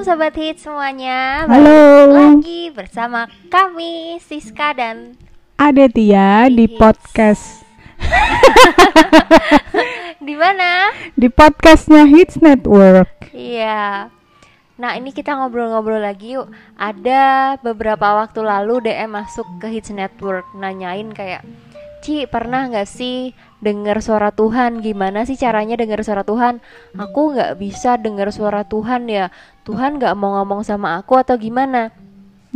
Sobat Hit semuanya Halo. Lagi bersama kami Siska dan Adetia di Hits. podcast di mana? di podcastnya Hits Network. Iya Nah ini kita ngobrol-ngobrol lagi yuk Ada beberapa waktu lalu DM masuk ke Hits Network Nanyain kayak Ci pernah nggak sih dengar suara Tuhan. Gimana sih caranya dengar suara Tuhan? Aku nggak bisa dengar suara Tuhan ya. Tuhan nggak mau ngomong sama aku atau gimana?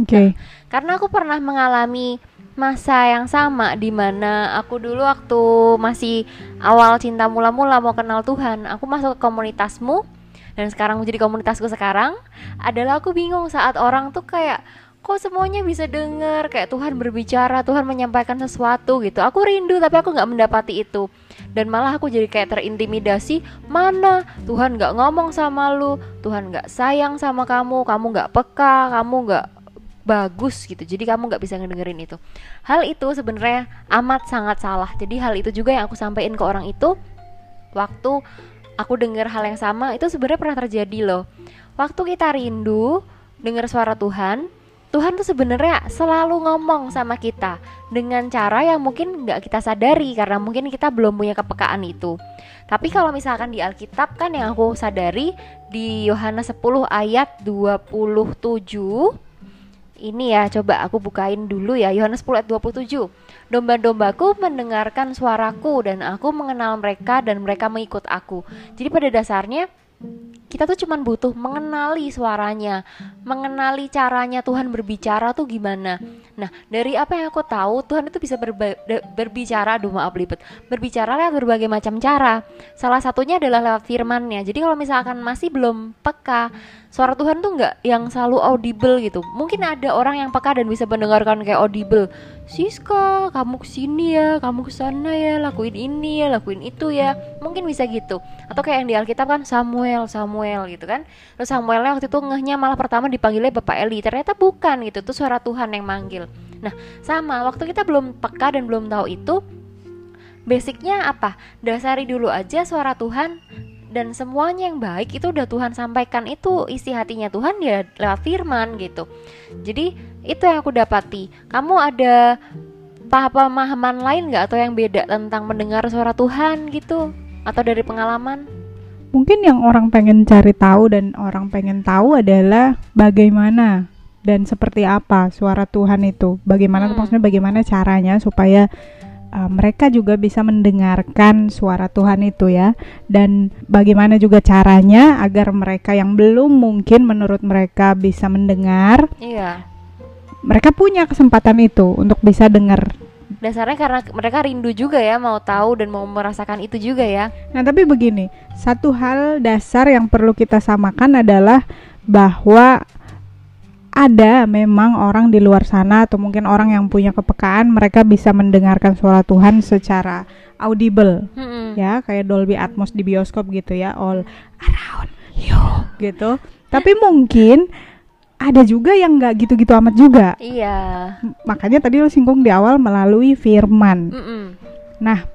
Oke. Karena aku pernah mengalami masa yang sama di mana aku dulu waktu masih awal cinta mula-mula mau kenal Tuhan, aku masuk ke komunitasmu dan sekarang menjadi komunitasku sekarang adalah aku bingung saat orang tuh kayak kok semuanya bisa denger kayak Tuhan berbicara, Tuhan menyampaikan sesuatu gitu. Aku rindu tapi aku nggak mendapati itu. Dan malah aku jadi kayak terintimidasi Mana? Tuhan nggak ngomong sama lu. Tuhan nggak sayang sama kamu. Kamu nggak peka. Kamu nggak bagus gitu. Jadi kamu nggak bisa ngedengerin itu. Hal itu sebenarnya amat sangat salah. Jadi hal itu juga yang aku sampaikan ke orang itu waktu aku dengar hal yang sama itu sebenarnya pernah terjadi loh. Waktu kita rindu dengar suara Tuhan Tuhan tuh sebenarnya selalu ngomong sama kita dengan cara yang mungkin nggak kita sadari karena mungkin kita belum punya kepekaan itu. Tapi kalau misalkan di Alkitab kan yang aku sadari di Yohanes 10 ayat 27 ini ya, coba aku bukain dulu ya Yohanes 10 ayat 27 Domba-dombaku mendengarkan suaraku dan aku mengenal mereka dan mereka mengikut aku. Jadi pada dasarnya kita tuh cuman butuh mengenali suaranya, mengenali caranya Tuhan berbicara tuh gimana. Nah, dari apa yang aku tahu, Tuhan itu bisa berba- berbicara, aduh maaf lipet, berbicara lewat berbagai macam cara. Salah satunya adalah lewat firman-Nya. Jadi kalau misalkan masih belum peka, suara Tuhan tuh nggak yang selalu audible gitu. Mungkin ada orang yang peka dan bisa mendengarkan kayak audible. Siska, kamu ke sini ya, kamu ke sana ya, lakuin ini ya, lakuin itu ya. Mungkin bisa gitu. Atau kayak yang di Alkitab kan Samuel, Samuel gitu kan. Terus Samuelnya waktu itu ngehnya malah pertama dipanggilnya Bapak Eli. Ternyata bukan gitu, itu suara Tuhan yang manggil. Nah, sama waktu kita belum peka dan belum tahu itu, basicnya apa? Dasari dulu aja suara Tuhan dan semuanya yang baik itu udah Tuhan sampaikan itu isi hatinya Tuhan ya lewat firman gitu. Jadi itu yang aku dapati. Kamu ada pemahaman lain nggak atau yang beda tentang mendengar suara Tuhan gitu? Atau dari pengalaman? Mungkin yang orang pengen cari tahu dan orang pengen tahu adalah bagaimana dan seperti apa suara Tuhan itu. Bagaimana Hmm. maksudnya bagaimana caranya supaya uh, mereka juga bisa mendengarkan suara Tuhan itu ya. Dan bagaimana juga caranya agar mereka yang belum mungkin menurut mereka bisa mendengar, Iya. mereka punya kesempatan itu untuk bisa dengar Dasarnya karena mereka rindu juga ya mau tahu dan mau merasakan itu juga ya. Nah, tapi begini, satu hal dasar yang perlu kita samakan adalah bahwa ada memang orang di luar sana atau mungkin orang yang punya kepekaan mereka bisa mendengarkan suara Tuhan secara audible Mm-mm. ya kayak Dolby Atmos di bioskop gitu ya all around you gitu tapi mungkin ada juga yang nggak gitu-gitu amat juga Iya. makanya tadi lo singgung di awal melalui firman Mm-mm. Nah,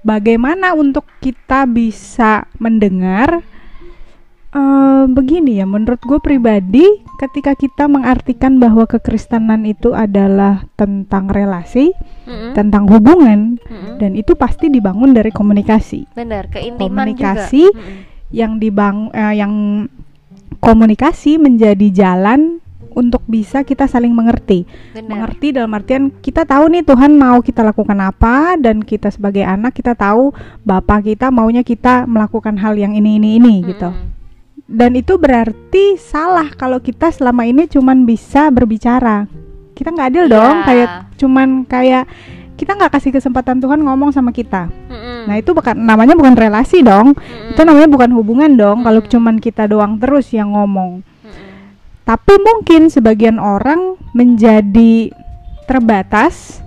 bagaimana untuk kita bisa mendengar? Eh, begini ya, menurut gue pribadi, ketika kita mengartikan bahwa kekristenan itu adalah tentang relasi, Mm-mm. tentang hubungan, Mm-mm. dan itu pasti dibangun dari komunikasi. Benar, keintiman Komunikasi juga. Mm-mm. Yang dibang, eh, yang komunikasi menjadi jalan untuk bisa kita saling mengerti. Benar. mengerti dalam artian kita tahu nih Tuhan mau kita lakukan apa dan kita sebagai anak kita tahu bapak kita maunya kita melakukan hal yang ini ini ini gitu Mm-mm. Dan itu berarti salah kalau kita selama ini cuman bisa berbicara kita nggak adil dong Iya. kayak cuman kayak kita nggak kasih kesempatan Tuhan ngomong sama kita Mm-mm. nah itu bukan namanya bukan relasi dong Mm-mm. itu namanya bukan hubungan dong kalau Mm. cuman kita doang terus yang ngomong Mm-mm. tapi mungkin sebagian orang menjadi terbatas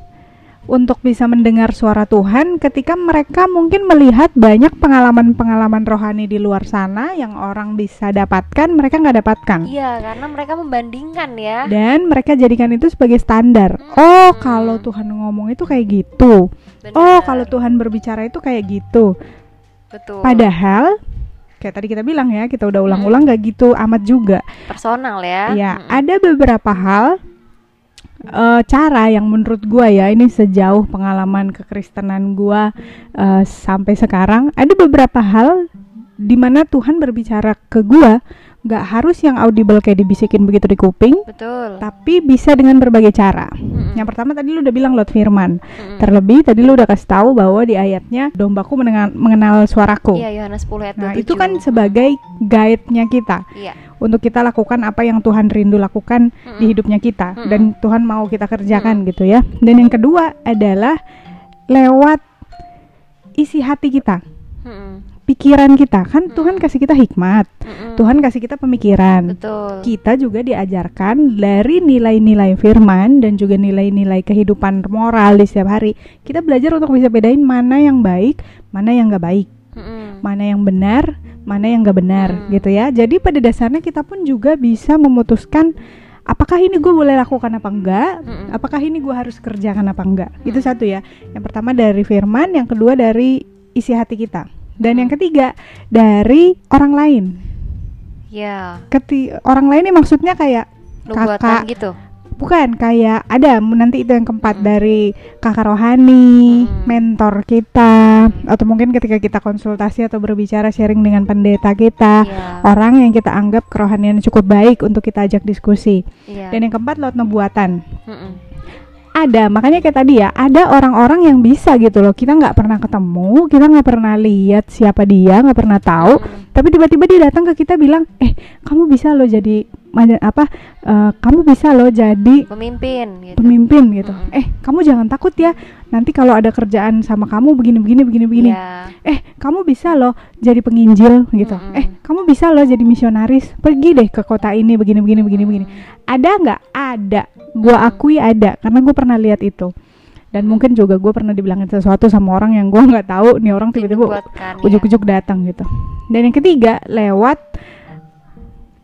untuk bisa mendengar suara Tuhan ketika mereka mungkin melihat banyak pengalaman-pengalaman rohani di luar sana yang orang bisa dapatkan, mereka nggak dapatkan. Iya, karena mereka membandingkan ya. Dan mereka jadikan itu sebagai standar. Oh, kalau Tuhan ngomong itu kayak gitu. Oh, Benar. kalau Tuhan berbicara itu kayak gitu. betul. Padahal kayak tadi kita bilang ya kita udah ulang-ulang gak gitu amat juga Personal ya. ya Mm-mm. ada beberapa hal eh, cara yang menurut gua ya ini sejauh pengalaman kekristenan gua eh, sampai sekarang ada beberapa hal di mana Tuhan berbicara ke gua nggak harus yang audible kayak dibisikin begitu di kuping Betul. tapi bisa dengan berbagai cara Mm-mm. yang pertama tadi lu udah bilang lewat firman Mm-mm. terlebih tadi lu udah kasih tahu bahwa di ayatnya dombaku mendengar- mengenal suaraku Iya Yohanes 10 ayat nah 27. itu kan sebagai guide-nya kita Iya. untuk kita lakukan apa yang Tuhan rindu lakukan di Mm-mm. hidupnya kita Mm-mm. dan Tuhan mau kita kerjakan gitu ya. Dan yang kedua adalah lewat isi hati kita. Pikiran kita. Kan Tuhan kasih kita hikmat, Mm-mm. Tuhan kasih kita pemikiran. Betul. Kita juga diajarkan dari nilai-nilai firman dan juga nilai-nilai kehidupan moral di setiap hari. Kita belajar untuk bisa bedain mana yang baik, mana yang gak baik, Mm-mm. mana yang benar, mana yang gak benar Hmm. gitu ya. Jadi pada dasarnya kita pun juga bisa memutuskan apakah ini gue boleh lakukan apa enggak, apakah ini gue harus kerjakan apa enggak. Itu satu ya. Yang pertama dari firman, yang kedua dari isi hati kita. Dan yang ketiga dari orang lain. Ya. Keti orang lain ini maksudnya kayak Nubuatan Kakak. gitu. bukan kayak ada nanti itu yang keempat dari kakak rohani, Hmm. mentor kita, atau mungkin ketika kita konsultasi atau berbicara sharing dengan pendeta kita, Iya. orang yang kita anggap kerohanian cukup baik untuk kita ajak diskusi. Iya. Dan yang keempat lewat nubuatan. Mm-mm. Ada, makanya kayak tadi ya, ada orang-orang yang bisa gitu loh. Kita nggak pernah ketemu, kita nggak pernah lihat siapa dia, nggak pernah tahu. Mm. Tapi tiba-tiba dia datang ke kita bilang, eh kamu bisa loh jadi apa? eh, kamu bisa loh jadi Pemimpin gitu. pemimpin gitu. Mm-mm. Eh kamu jangan takut ya. Nanti kalau ada kerjaan sama kamu begini begini begini begini. Iya. Eh kamu bisa loh jadi penginjil gitu. Mm-mm. Eh kamu bisa loh jadi misionaris. Pergi deh ke kota ini begini begini begini begini. Ada nggak? Ada. Gua akui ada karena gue pernah lihat itu. Dan mungkin juga gue pernah dibilangin sesuatu sama orang yang gua nggak tahu nih orang tiba-tiba ya. ujuk-ujuk datang gitu. Dan yang ketiga lewat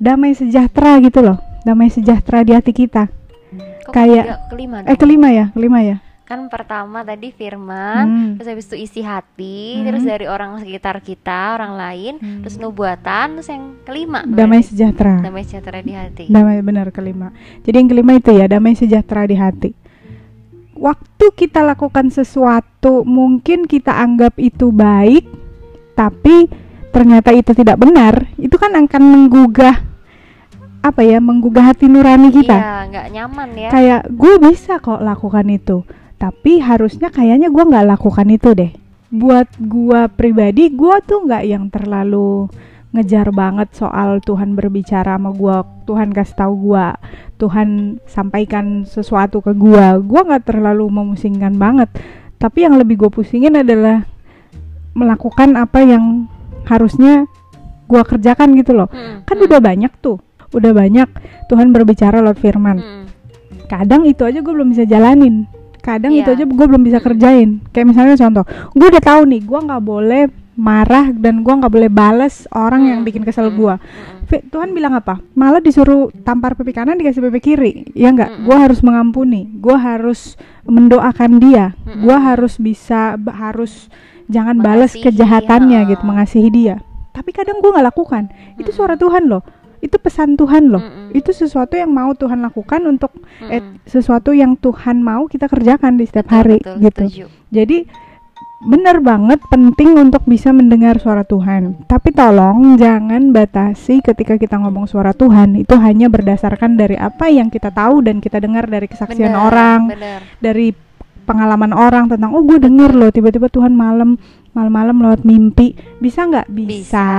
damai sejahtera gitu loh. Damai sejahtera di hati kita. Kok kayak- kelima Eh kelima ya, kelima ya. kan pertama tadi firman Hmm. terus habis itu isi hati Hmm. terus dari orang sekitar kita orang lain Hmm. terus nubuatan terus yang kelima Damai berarti. sejahtera. damai sejahtera di hati Damai benar kelima. Jadi yang kelima itu ya damai sejahtera di hati. Waktu kita lakukan sesuatu mungkin kita anggap itu baik, tapi ternyata itu tidak benar, itu kan akan menggugah apa ya, menggugah hati nurani kita. iya nggak nyaman ya Kayak gue bisa kok lakukan itu, tapi harusnya kayaknya gue nggak lakukan itu deh. Buat gue pribadi, gue tuh nggak yang terlalu ngejar banget soal Tuhan berbicara sama gue, Tuhan kasih tahu gue, Tuhan sampaikan sesuatu ke gue. Gue nggak terlalu memusingkan banget. Tapi yang lebih gue pusingin adalah melakukan apa yang harusnya gue kerjakan gitu loh. Mm, Kan mm, udah banyak tuh, udah banyak Tuhan berbicara lewat firman. Mm, kadang itu aja gue belum bisa jalanin. Kadang itu Iya. aja gue belum bisa kerjain. Kayak misalnya contoh gue udah tahu nih gue nggak boleh marah dan gue nggak boleh bales orang yang Hmm, bikin kesel hmm, gue mm, Tuhan bilang apa? Malah disuruh tampar pipi kanan dikasih pipi kiri. Ya nggak? Mm-mm. gue harus mengampuni. Gue harus mendoakan dia. Mm-mm. gue harus bisa harus jangan balas Mengasihi, kejahatannya ha. gitu mengasihi dia. Tapi kadang gue nggak lakukan. Itu suara Tuhan loh itu pesan Tuhan loh Mm-mm. itu sesuatu yang mau Tuhan lakukan untuk eh, sesuatu yang Tuhan mau kita kerjakan di setiap Betul, hari betul, gitu. setuju. Jadi benar banget penting untuk bisa mendengar suara Tuhan. Tapi tolong jangan batasi ketika kita ngomong suara Tuhan itu hanya berdasarkan dari apa yang kita tahu dan kita dengar dari kesaksian Bener, orang, bener. dari pengalaman orang tentang oh gue denger loh tiba-tiba Tuhan malam malam-malam lewat mimpi bisa nggak bisa.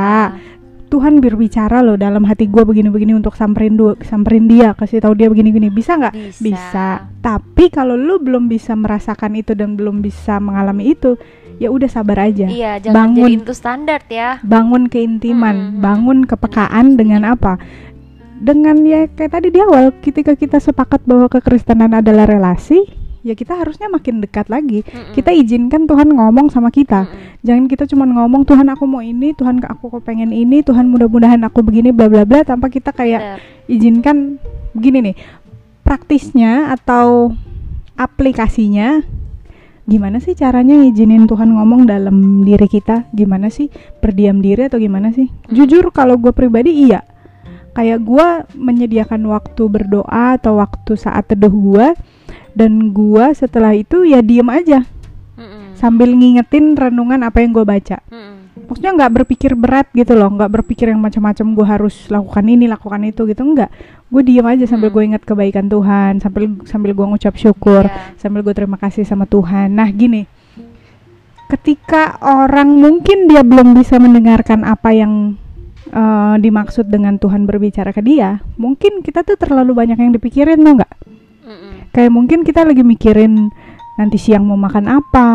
Tuhan berbicara loh dalam hati gue begini-begini untuk samperin du- samperin dia kasih tahu dia begini-begini bisa nggak Bisa. bisa tapi kalau lu belum bisa merasakan itu dan belum bisa mengalami itu ya udah sabar aja Iya, jangan Bangun. itu standar ya. bangun keintiman Hmm. bangun kepekaan dengan apa dengan ya kayak tadi di awal ketika kita sepakat bahwa kekristenan adalah relasi ya kita harusnya makin dekat lagi Mm-mm. kita izinkan Tuhan ngomong sama kita Mm-mm. jangan kita cuma ngomong Tuhan aku mau ini Tuhan aku pengen ini Tuhan mudah-mudahan aku begini bla bla bla tanpa kita kayak Bener. izinkan begini nih praktisnya atau aplikasinya gimana sih caranya ngizinin Tuhan ngomong dalam diri kita gimana sih berdiam diri atau gimana sih jujur kalau gue pribadi iya kayak gue menyediakan waktu berdoa atau waktu saat teduh gue dan gue setelah itu ya diem aja Mm-mm. sambil ngingetin renungan apa yang gue baca Mm-mm. maksudnya nggak berpikir berat gitu loh nggak berpikir yang macam-macam gue harus lakukan ini lakukan itu gitu enggak gue diem aja sambil Hmm. gue ingat kebaikan Tuhan sambil sambil gue ngucap syukur Ya. sambil gue terima kasih sama Tuhan nah gini ketika orang mungkin dia belum bisa mendengarkan apa yang eh, dimaksud dengan Tuhan berbicara ke dia mungkin kita tuh terlalu banyak yang dipikirin tuh nggak Mm-mm. kayak mungkin kita lagi mikirin nanti siang mau makan apa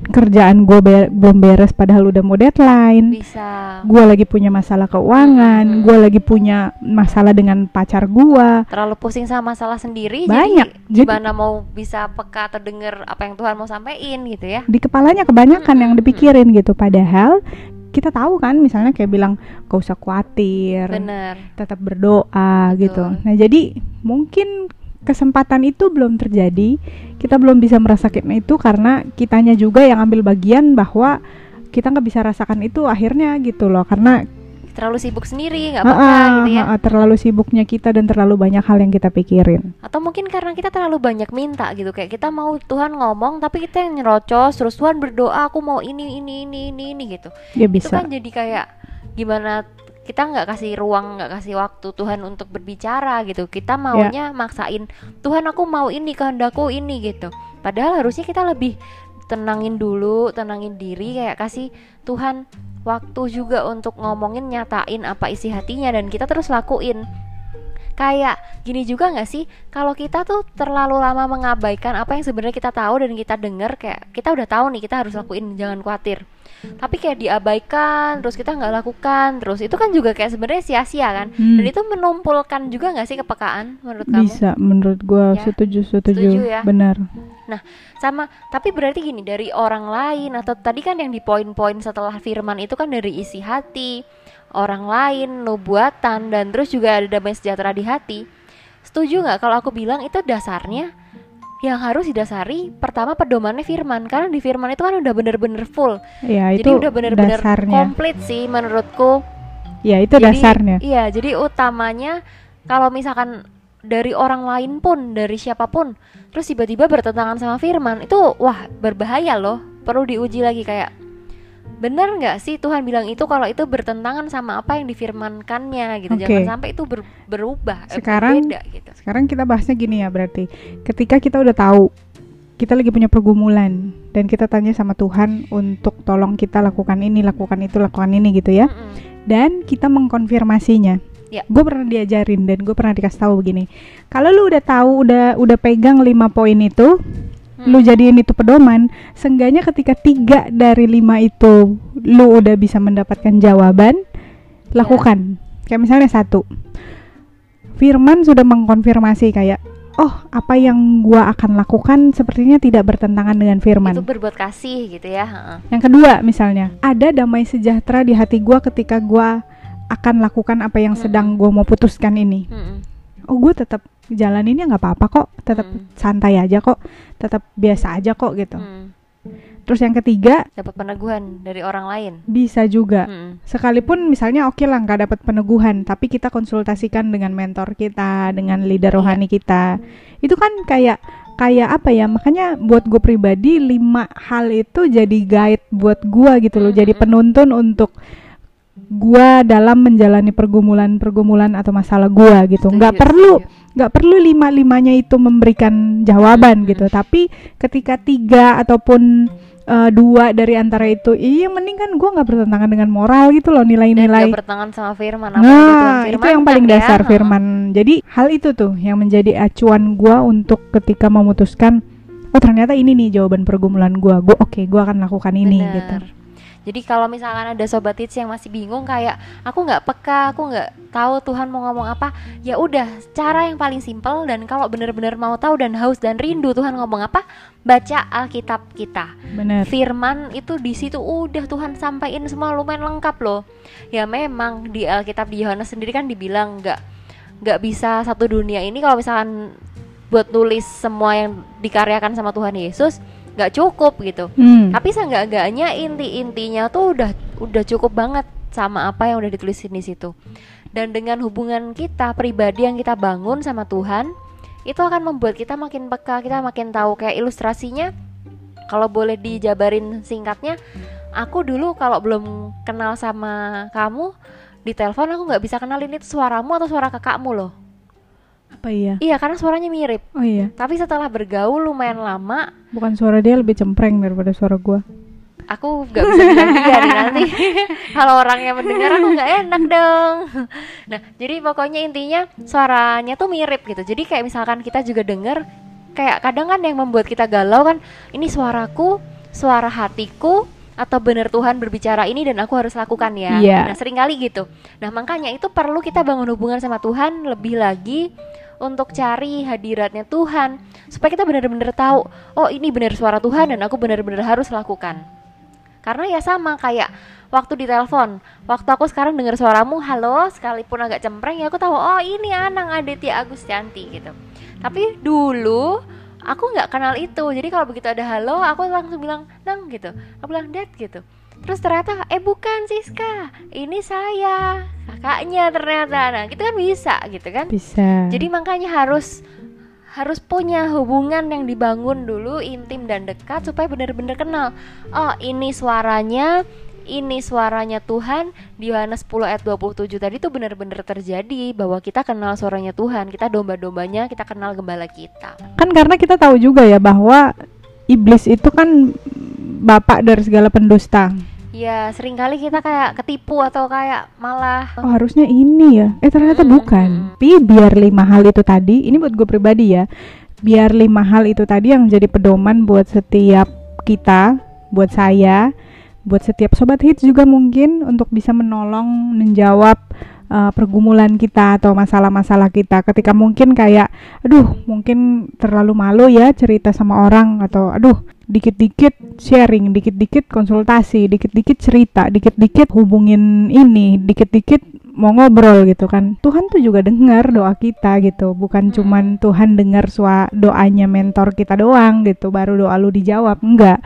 kerjaan gue be- belum beres padahal udah mau deadline bisa gue lagi punya masalah keuangan Hmm. gue lagi punya masalah dengan pacar gue terlalu pusing sama masalah sendiri Banyak. jadi Jadi- gimana mau bisa peka atau denger apa yang Tuhan mau sampaikan gitu ya di kepalanya kebanyakan yang Mm-mm. dipikirin gitu padahal kita tahu kan misalnya kayak bilang gak usah khawatir bener tetap berdoa Betul. gitu nah jadi mungkin kesempatan itu belum terjadi. Kita belum bisa merasakan itu karena kitanya juga yang ambil bagian bahwa kita nggak bisa rasakan itu akhirnya gitu loh. Karena terlalu sibuk sendiri nggak apa-apa ah, gitu ya. ah, ah, terlalu sibuknya kita dan terlalu banyak hal yang kita pikirin. Atau mungkin karena kita terlalu banyak minta gitu kayak kita mau Tuhan ngomong tapi kita yang nyerocos terus Tuhan berdoa aku mau ini ini ini ini ini gitu. Ya itu bisa. kan jadi kayak gimana kita nggak kasih ruang nggak kasih waktu Tuhan untuk berbicara gitu. Ya. kita maunya maksain Tuhan aku mau ini kehendakku ini gitu. Padahal harusnya kita lebih tenangin dulu tenangin diri kayak kasih Tuhan waktu juga untuk ngomongin nyatain apa isi hatinya dan kita terus lakuin. Kayak gini juga nggak sih? Kalau kita tuh terlalu lama mengabaikan apa yang sebenarnya kita tahu dan kita dengar kayak kita udah tahu nih kita harus lakuin jangan khawatir tapi kayak diabaikan terus kita nggak lakukan terus itu kan juga kayak sebenarnya sia-sia kan Hmm. dan itu menumpulkan juga nggak sih kepekaan menurut kamu bisa menurut gua Ya. setuju setuju, Setuju ya? benar sama tapi berarti gini dari orang lain atau tadi kan yang di poin-poin setelah firman itu kan dari isi hati orang lain nubuatan dan terus juga ada damai sejahtera di hati setuju nggak kalau aku bilang itu dasarnya yang harus didasari pertama pedomannya firman. Karena di firman itu kan udah bener-bener full. Ya jadi itu udah bener-bener dasarnya. komplit sih menurutku. Ya itu Jadi, dasarnya. Iya, jadi utamanya kalau misalkan dari orang lain pun, dari siapa pun, terus tiba-tiba bertentangan sama firman, itu wah berbahaya loh. Perlu diuji lagi kayak benar nggak sih Tuhan bilang itu kalau itu bertentangan sama apa yang difirmankannya gitu. Oke. Jangan sampai itu ber- berubah, eh, Sekarang- berbeda gitu. Sekarang kita bahasnya gini ya berarti ketika kita udah tahu kita lagi punya pergumulan dan kita tanya sama Tuhan untuk tolong kita lakukan ini, lakukan itu, lakukan ini gitu ya. Mm-mm. Dan kita mengkonfirmasinya. Ya. Gue pernah diajarin dan gue pernah dikasih tahu begini. Kalau lu udah tahu, udah udah pegang lima poin itu, Hmm. lu jadiin itu pedoman. Seenggaknya ketika tiga dari lima itu lu udah bisa mendapatkan jawaban, Ya. lakukan. Kayak misalnya satu, Firman sudah mengkonfirmasi kayak, oh apa yang gua akan lakukan sepertinya tidak bertentangan dengan Firman. Itu berbuat kasih gitu ya. Yang kedua misalnya, ada damai sejahtera di hati gua ketika gua akan lakukan apa yang sedang gua mau putuskan ini. Mm-mm. Oh gue tetap jalan ini nggak apa-apa kok, tetap Hmm. santai aja kok, tetap biasa aja kok gitu. Mm. Terus yang ketiga Dapat peneguhan dari orang lain. bisa juga Mm-mm. sekalipun misalnya oke lah nggak dapat peneguhan tapi kita konsultasikan dengan mentor kita dengan leader Iya. rohani kita itu kan kayak kayak apa ya makanya buat gue pribadi lima hal itu jadi guide buat gua gitu loh jadi Mm-mm. penuntun untuk gua dalam menjalani pergumulan-pergumulan atau masalah gua gitu nggak perlu. Nggak perlu lima limanya itu memberikan jawaban gitu tapi ketika tiga ataupun eh, dua dari antara itu iya mending kan gua nggak bertentangan dengan moral gitu loh nilai-nilai bertentangan sama firman. apa nah Tuhan itu yang paling firmankan ya. dasar Heeh. firman jadi hal itu tuh yang menjadi acuan gua untuk ketika memutuskan oh ternyata ini nih jawaban pergumulan gua gua oke gua akan lakukan ini Bener. gitu Jadi kalau misalkan ada sobat hits yang masih bingung kayak aku nggak peka, aku nggak tahu Tuhan mau ngomong apa, ya udah cara yang paling simpel dan kalau benar-benar mau tahu dan haus dan rindu Tuhan ngomong apa, baca Alkitab kita. bener Firman itu di situ udah Tuhan sampaikan semua lumayan lengkap loh. Ya memang di Alkitab di Yohanes sendiri kan dibilang nggak nggak bisa satu dunia ini kalau misalkan buat nulis semua yang dikaryakan sama Tuhan Yesus nggak cukup gitu. Hmm. tapi seenggak-enggaknya inti-intinya tuh udah udah cukup banget sama apa yang udah ditulisin di situ. Dan dengan hubungan kita pribadi yang kita bangun sama Tuhan itu akan membuat kita makin peka kita makin tahu. Kayak ilustrasinya kalau boleh dijabarin singkatnya aku dulu kalau belum kenal sama kamu di telepon aku nggak bisa kenalin itu suaramu atau suara kakakmu loh Apa iya? iya karena suaranya mirip. Oh iya, tapi setelah bergaul lumayan lama bukan suara dia lebih cempreng daripada suara gua. aku nggak bisa bilang dia nih nanti. Kalau orang yang mendengar aku nggak enak dong. Nah jadi pokoknya intinya suaranya tuh mirip gitu. Jadi kayak misalkan kita juga denger kayak kadang kan yang membuat kita galau kan ini suaraku suara hatiku atau benar Tuhan berbicara ini dan aku harus lakukan ya. Iya. nah sering kali gitu. Nah makanya itu perlu kita bangun hubungan sama Tuhan lebih lagi untuk cari hadiratnya Tuhan supaya kita benar-benar tahu oh ini benar suara Tuhan dan aku benar-benar harus lakukan. Karena ya sama kayak waktu di telepon. Waktu aku sekarang dengar suaramu halo sekalipun agak cempreng ya aku tahu oh ini Anang Aditya Agustianti gitu. Tapi dulu aku nggak kenal itu. Jadi kalau begitu ada halo aku langsung bilang nang gitu. Aku bilang dad gitu. Terus ternyata eh bukan Siska. Ini saya kakaknya ternyata. Nah gitu kan bisa gitu kan? Bisa. jadi makanya harus harus punya hubungan yang dibangun dulu intim dan dekat supaya benar-benar kenal. Oh, ini suaranya, ini suaranya Tuhan di Yohanes 10 ayat 27 tadi tuh benar-benar terjadi bahwa kita kenal suaranya Tuhan, kita domba-dombanya, kita kenal gembala kita. kan karena kita tahu juga ya bahwa iblis itu kan bapak dari segala pendusta. Ya, sering kali kita kayak ketipu atau kayak malah Oh harusnya ini ya. Eh ternyata Mm-mm. bukan. Tapi biar lima hal itu tadi, ini buat gue pribadi ya. Biar lima hal itu tadi yang jadi pedoman buat setiap kita, buat saya, buat setiap sobat hits juga mungkin untuk bisa menolong menjawab uh, pergumulan kita atau masalah-masalah kita. Ketika mungkin kayak, aduh mungkin terlalu malu ya cerita sama orang atau aduh dikit-dikit sharing, dikit-dikit konsultasi, dikit-dikit cerita, dikit-dikit hubungin ini, dikit-dikit mau ngobrol gitu kan. Tuhan tuh juga dengar doa kita gitu, bukan Hmm. cuman Tuhan dengar sua doanya mentor kita doang gitu, baru doa lu dijawab. Enggak.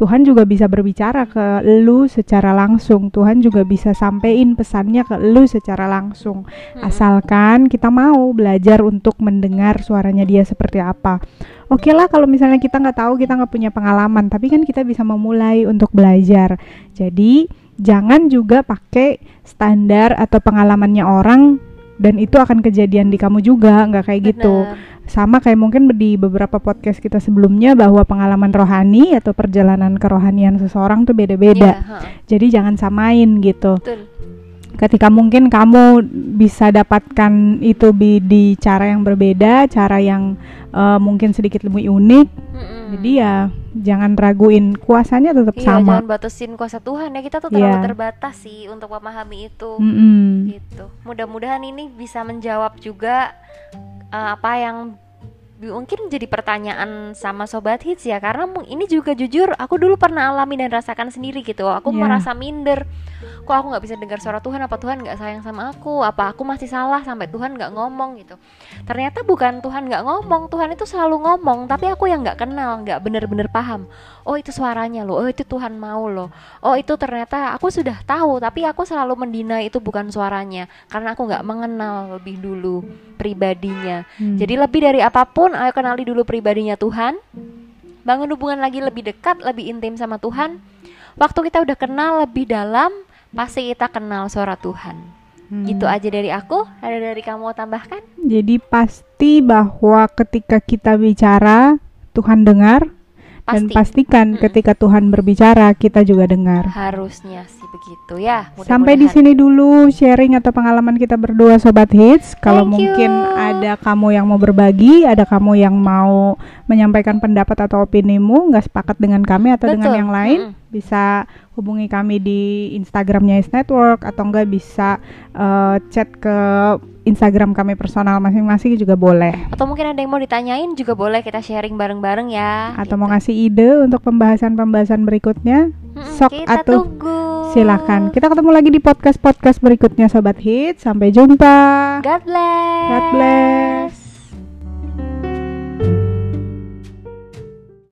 Tuhan juga bisa berbicara ke lu secara langsung. Tuhan juga bisa sampein pesannya ke lu secara langsung. Mm-mm. Asalkan kita mau belajar untuk mendengar suaranya dia seperti apa. Oke lah kalau misalnya kita nggak tahu, kita nggak punya pengalaman, tapi kan kita bisa memulai untuk belajar. Jadi jangan juga pakai standar atau pengalamannya orang dan itu akan kejadian di kamu juga, nggak kayak gitu. Bener. Sama kayak mungkin di beberapa podcast kita sebelumnya bahwa pengalaman rohani atau perjalanan kerohanian seseorang tuh beda-beda. Iya, heeh, Jadi jangan samain gitu betul. Ketika mungkin kamu bisa dapatkan itu bi- di cara yang berbeda, cara yang eh, mungkin sedikit lebih unik. Mm-mm. Jadi ya jangan raguin kuasanya tetap Iya, sama. jangan batasin kuasa Tuhan ya. Kita tuh terlalu Iya. terbatas sih untuk memahami itu. Mm-mm. gitu. Mudah-mudahan ini bisa menjawab juga eh, apa yang mungkin jadi pertanyaan sama sobat hits ya karena ini juga jujur aku dulu pernah alami dan rasakan sendiri gitu. Aku Iya. merasa minder. Kok aku nggak bisa dengar suara Tuhan? Apa Tuhan nggak sayang sama aku? Apa aku masih salah sampai Tuhan nggak ngomong gitu? Ternyata bukan Tuhan nggak ngomong Tuhan itu selalu ngomong tapi aku yang nggak kenal nggak bener-bener paham. Oh itu suaranya loh oh itu Tuhan mau loh. Oh itu ternyata aku sudah tahu tapi aku selalu mendina itu bukan suaranya karena aku nggak mengenal lebih dulu pribadinya. Hmm. jadi lebih dari apa pun ayo kenali dulu pribadinya Tuhan bangun hubungan lagi lebih dekat lebih intim sama Tuhan waktu kita udah kenal lebih dalam pasti kita kenal suara Tuhan. Hmm. gitu aja dari aku. Ada dari kamu mau tambahkan? Jadi pasti bahwa ketika kita bicara Tuhan dengar dan pasti pastikan Mm-mm. ketika Tuhan berbicara kita juga dengar. harusnya sih begitu ya Sampai di sini dulu sharing atau pengalaman kita berdua sobat hits. Kalau mungkin you. ada kamu yang mau berbagi, ada kamu yang mau menyampaikan pendapat atau opinimu nggak sepakat dengan kami atau dengan Betul. yang lain, Mm-mm. bisa hubungi kami di Instagramnya Is Network atau enggak bisa eh, chat ke Instagram kami personal masing-masing juga boleh. atau mungkin ada yang mau ditanyain juga boleh kita sharing bareng-bareng ya Atau gitu. mau ngasih ide untuk pembahasan-pembahasan berikutnya, Mm-mm, sok kita atuh. tunggu silakan. Kita ketemu lagi di podcast-podcast berikutnya Sobat Hits. Sampai jumpa. God bless God bless.